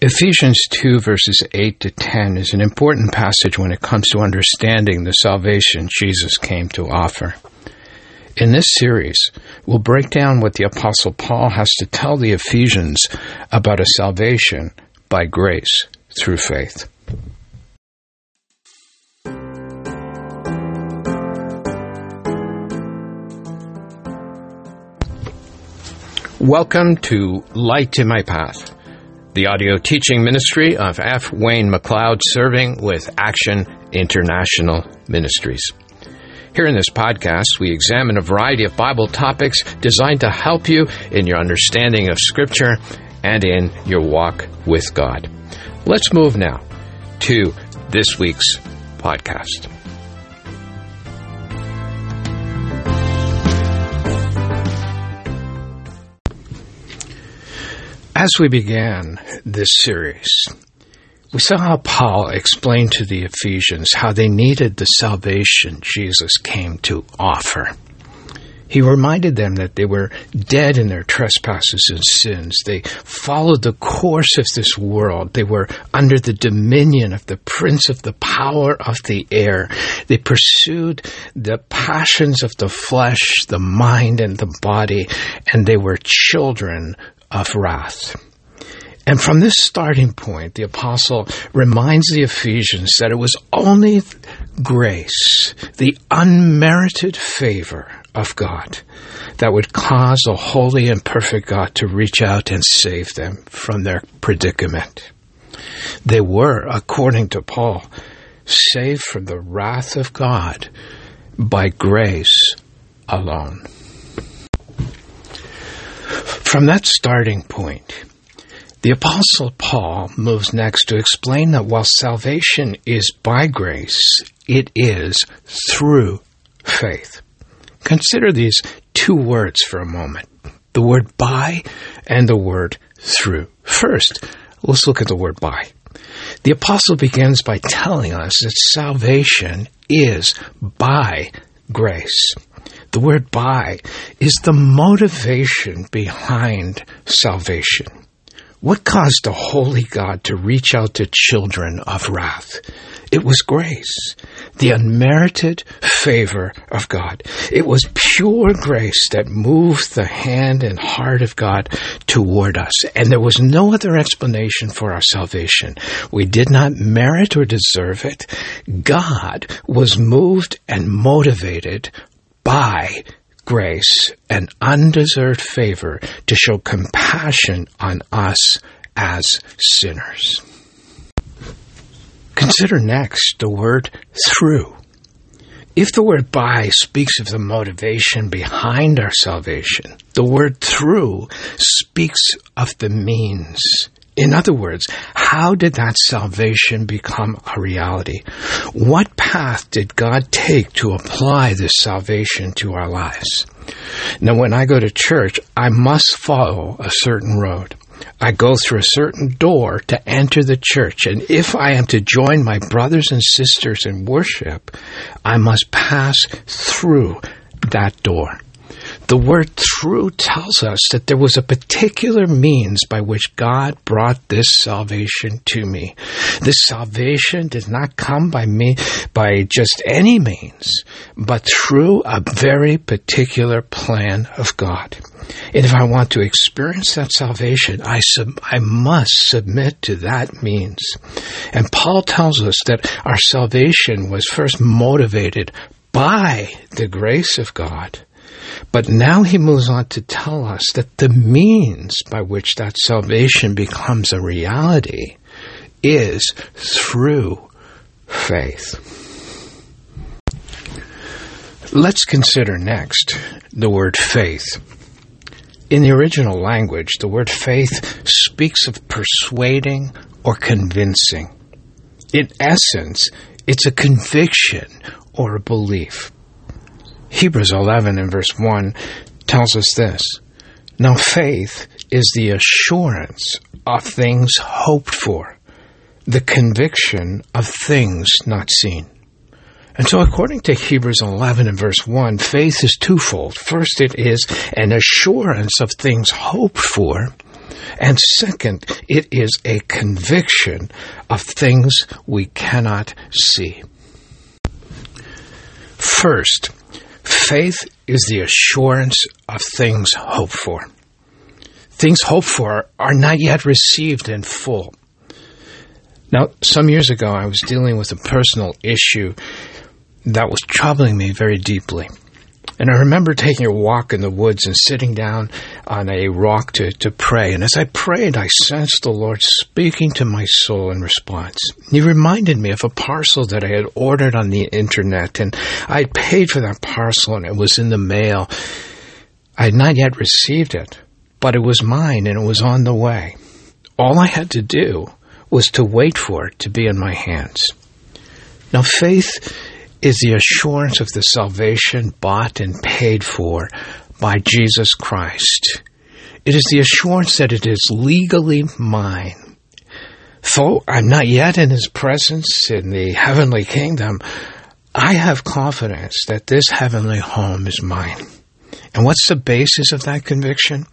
Ephesians 2 verses 8 to 10 is an important passage when it comes to understanding the salvation Jesus came to offer. In this series, we'll break down what the Apostle Paul has to tell the Ephesians about a salvation by grace through faith. Welcome to Light in My Path the audio teaching ministry of F. Wayne Mac Leod, serving with Action International Ministries. Here in this podcast, we examine a variety of Bible topics designed to help you in your understanding of Scripture and in your walk with God. Let's move now to this week's podcast. As we began this series, we saw how Paul explained to the Ephesians how they needed the salvation Jesus came to offer. He reminded them that they were dead in their trespasses and sins. They followed the course of this world. They were under the dominion of the prince of the power of the air. They pursued the passions of the flesh, the mind, and the body, and they were children Uh, of wrath. And from this starting point, the apostle reminds the Ephesians that it was only grace, the unmerited favor of God, that would cause a holy and perfect God to reach out and save them from their predicament. They were, according to Paul, saved from the wrath of God by grace alone. From that starting point, the Apostle Paul moves next to explain that while salvation is by grace, it is through faith. Consider these two words for a moment the word by and the word through. First, let's look at the word by. The apostle begins by telling us that salvation is by grace. The word by is the motivation behind salvation. What caused a holy God to reach out to children of wrath? It was grace, the unmerited favor of God. It was pure grace that moved the hand and heart of God toward us. And there was no other explanation for our salvation. We did not merit or deserve it. God was moved and motivated by grace and undeserved favor to show compassion on us as sinners. Consider next the word through. If the word by speaks of the motivation behind our salvation, the word through speaks of the means in other words, how did that salvation become a reality? What path did God take to apply this salvation to our lives? Now, when I go to church, I must follow a certain road. I go through a certain door to enter the church, and if I am to join my brothers and sisters in worship, I must pass through that door. The word through tells us that there was a particular means by which God brought this salvation to me. This salvation did not come by me by just any means, but through a very particular plan of God. And if I want to experience that salvation, I, sub- I must submit to that means. And Paul tells us that our salvation was first motivated by the grace of God but now he moves on to tell us that the means by which that salvation becomes a reality is through faith. Let's consider next the word faith. In the original language, the word faith speaks of persuading or convincing. In essence, it's a conviction or a belief. Hebrews 11 and verse 1 tells us this Now faith is the assurance of things hoped for, the conviction of things not seen. And so, according to Hebrews 11 and verse 1, faith is twofold. First, it is an assurance of things hoped for, And second, it is a conviction of things we cannot see. First, faith is the assurance of things hoped for. Things hoped for are not yet received in full. Now, some years ago, I was dealing with a personal issue that was troubling me very deeply. And I remember taking a walk in the woods and sitting down on a rock to, to pray. And as I prayed, I sensed the Lord speaking to my soul in response. He reminded me of a parcel that I had ordered on the internet, and I had paid for that parcel, and it was in the mail. I had not yet received it, but it was mine, and it was on the way. All I had to do was to wait for it to be in my hands. Now, faith is the assurance of the salvation bought and paid for by Jesus Christ. It is the assurance that it is legally mine. Though I'm not yet in His presence in the heavenly kingdom, I have confidence that this heavenly home is mine. And what's the basis of that conviction?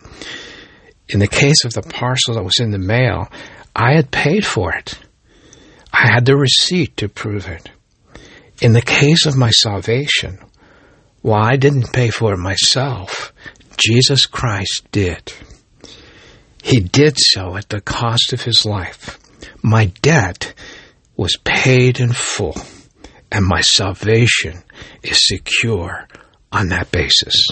In the case of the parcel that was in the mail, I had paid for it. I had the receipt to prove it. In the case of my salvation, while I didn't pay for it myself, Jesus Christ did. He did so at the cost of his life. My debt was paid in full, and my salvation is secure on that basis.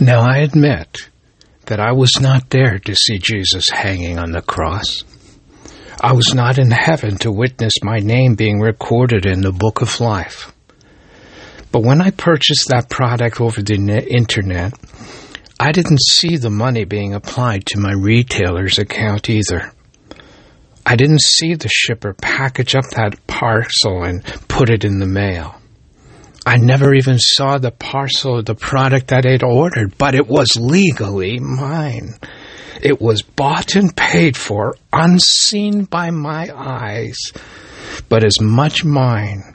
Now I admit that I was not there to see Jesus hanging on the cross. I was not in heaven to witness my name being recorded in the book of life. But when I purchased that product over the internet, I didn't see the money being applied to my retailer's account either. I didn't see the shipper package up that parcel and put it in the mail. I never even saw the parcel of the product that I'd ordered, but it was legally mine. It was bought and paid for, unseen by my eyes, but as much mine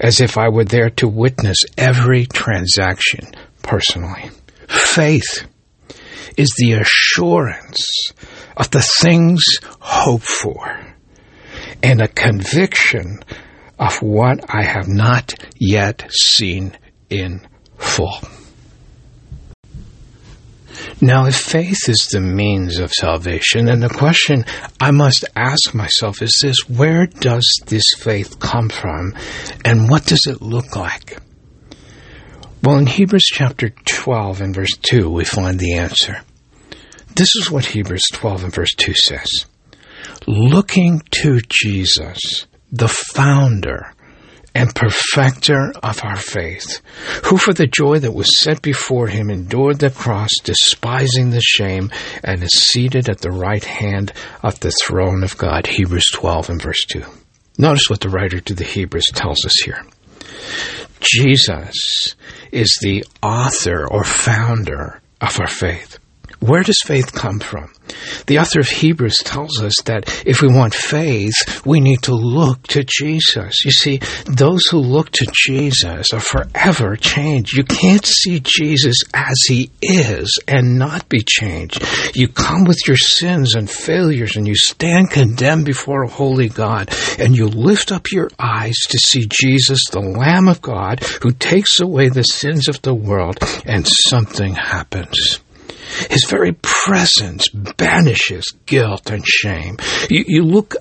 as if I were there to witness every transaction personally. Faith is the assurance of the things hoped for and a conviction of what I have not yet seen in full. Now, if faith is the means of salvation, then the question I must ask myself is this where does this faith come from and what does it look like? Well, in Hebrews chapter 12 and verse 2, we find the answer. This is what Hebrews 12 and verse 2 says Looking to Jesus, the founder and perfecter of our faith, who for the joy that was set before him endured the cross, despising the shame, and is seated at the right hand of the throne of God. Hebrews 12 and verse 2. Notice what the writer to the Hebrews tells us here. Jesus is the author or founder of our faith. Where does faith come from? The author of Hebrews tells us that if we want faith, we need to look to Jesus. You see, those who look to Jesus are forever changed. You can't see Jesus as he is and not be changed. You come with your sins and failures and you stand condemned before a holy God and you lift up your eyes to see Jesus, the Lamb of God, who takes away the sins of the world and something happens. His very presence banishes guilt and shame. You, you look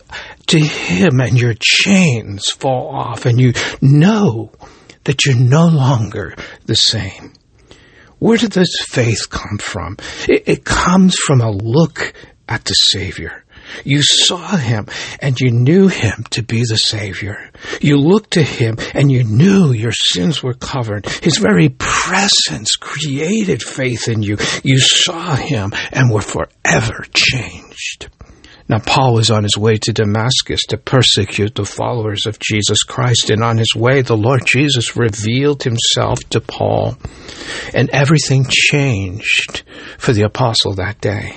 to Him and your chains fall off and you know that you're no longer the same. Where did this faith come from? It, it comes from a look at the Savior. You saw him and you knew him to be the Savior. You looked to him and you knew your sins were covered. His very presence created faith in you. You saw him and were forever changed. Now, Paul was on his way to Damascus to persecute the followers of Jesus Christ, and on his way, the Lord Jesus revealed himself to Paul, and everything changed for the apostle that day.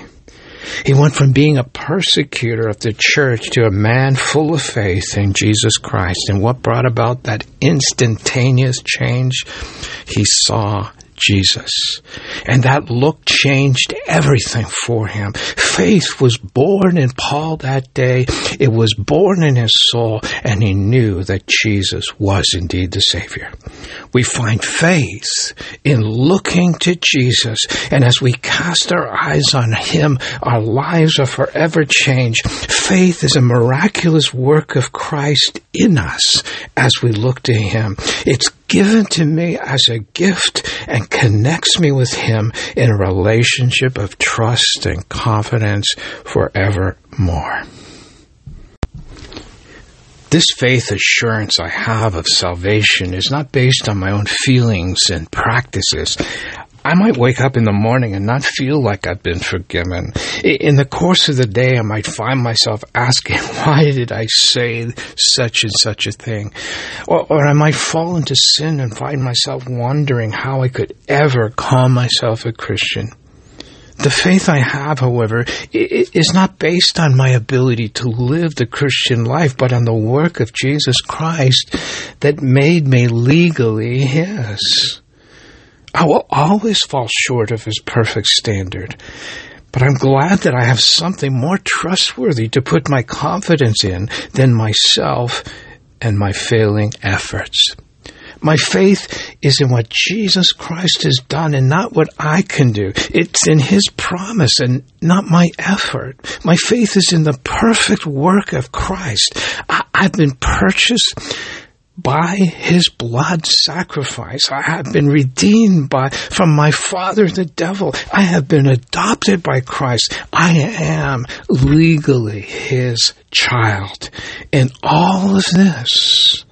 He went from being a persecutor of the church to a man full of faith in Jesus Christ. And what brought about that instantaneous change? He saw Jesus. And that look changed everything for him. Faith was born in Paul that day. It was born in his soul, and he knew that Jesus was indeed the Savior. We find faith in looking to Jesus, and as we cast our eyes on him, our lives are forever changed. Faith is a miraculous work of Christ in us as we look to him. It's given to me as a gift and connects me with Him in a relationship of trust and confidence forevermore. This faith assurance I have of salvation is not based on my own feelings and practices. I might wake up in the morning and not feel like I've been forgiven. In the course of the day, I might find myself asking, why did I say such and such a thing? Or, or I might fall into sin and find myself wondering how I could ever call myself a Christian. The faith I have, however, is not based on my ability to live the Christian life, but on the work of Jesus Christ that made me legally His. I will always fall short of his perfect standard. But I'm glad that I have something more trustworthy to put my confidence in than myself and my failing efforts. My faith is in what Jesus Christ has done and not what I can do. It's in His promise and not my effort. My faith is in the perfect work of Christ. I, have been purchased by his blood sacrifice. I have been redeemed by, from my father, the devil. I have been adopted by Christ. I am legally his child. And all of this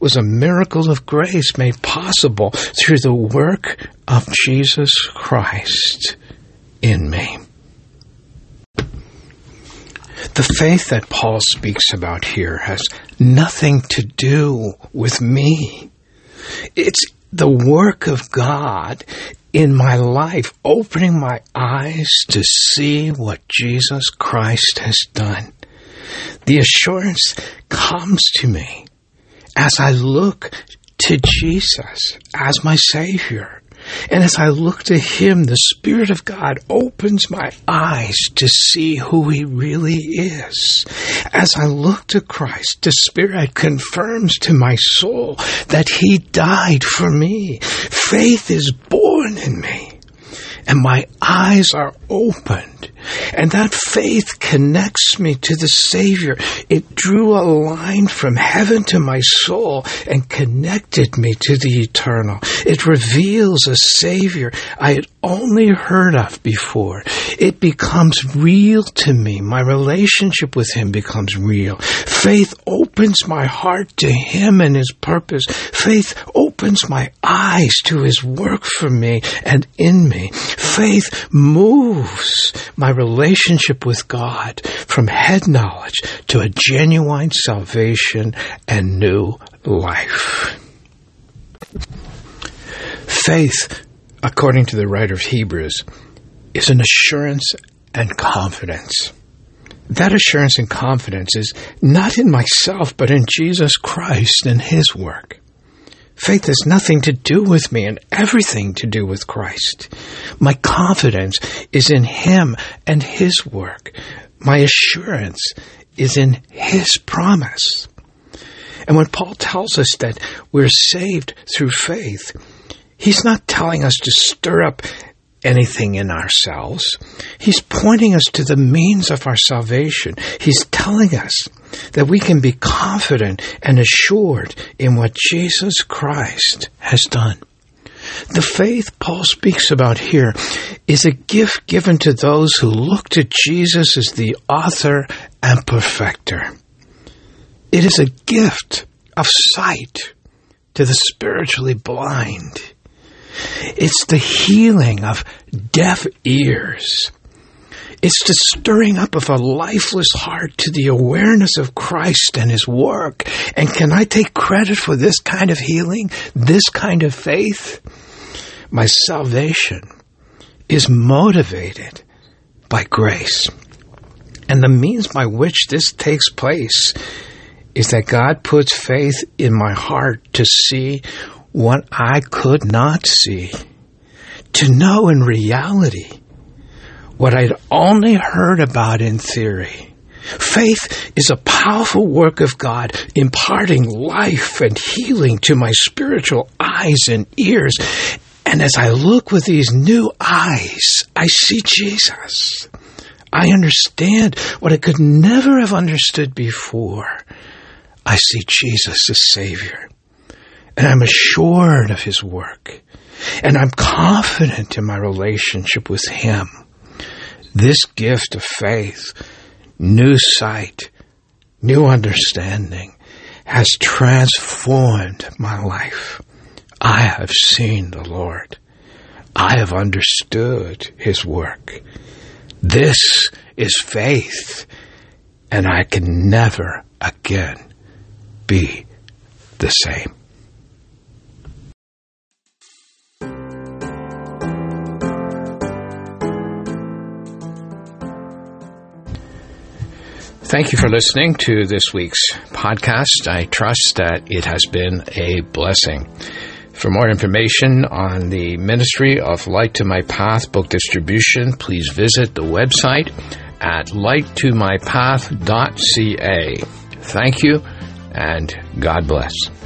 was a miracle of grace made possible through the work of Jesus Christ in me. The faith that Paul speaks about here has nothing to do with me. It's the work of God in my life, opening my eyes to see what Jesus Christ has done. The assurance comes to me as I look to Jesus as my Savior. And as I look to Him, the Spirit of God opens my eyes to see who He really is. As I look to Christ, the Spirit confirms to my soul that He died for me. Faith is born in me. And my eyes are opened and that faith connects me to the Savior. It drew a line from heaven to my soul and connected me to the eternal. It reveals a Savior I had only heard of before. It becomes real to me. My relationship with Him becomes real. Faith opens my heart to Him and His purpose. Faith opens my eyes to His work for me and in me. Faith moves my relationship with God from head knowledge to a genuine salvation and new life. Faith, according to the writer of Hebrews, is an assurance and confidence. That assurance and confidence is not in myself, but in Jesus Christ and His work. Faith has nothing to do with me and everything to do with Christ. My confidence is in Him and His work. My assurance is in His promise. And when Paul tells us that we're saved through faith, he's not telling us to stir up anything in ourselves. He's pointing us to the means of our salvation. He's telling us that we can be confident and assured in what Jesus Christ has done. The faith Paul speaks about here is a gift given to those who look to Jesus as the author and perfecter. It is a gift of sight to the spiritually blind. It's the healing of deaf ears. It's the stirring up of a lifeless heart to the awareness of Christ and His work. And can I take credit for this kind of healing, this kind of faith? My salvation is motivated by grace. And the means by which this takes place is that God puts faith in my heart to see what I could not see. to know in reality what I'd only heard about in theory. Faith is a powerful work of God, imparting life and healing to my spiritual eyes and ears. And as I look with these new eyes, I see Jesus. I understand what I could never have understood before. I see Jesus as Savior. And I'm assured of His work. And I'm confident in my relationship with Him. This gift of faith, new sight, new understanding has transformed my life. I have seen the Lord. I have understood His work. This is faith, and I can never again be the same. Thank you for listening to this week's podcast. I trust that it has been a blessing. For more information on the Ministry of Light to My Path book distribution, please visit the website at lighttomypath.ca. Thank you and God bless.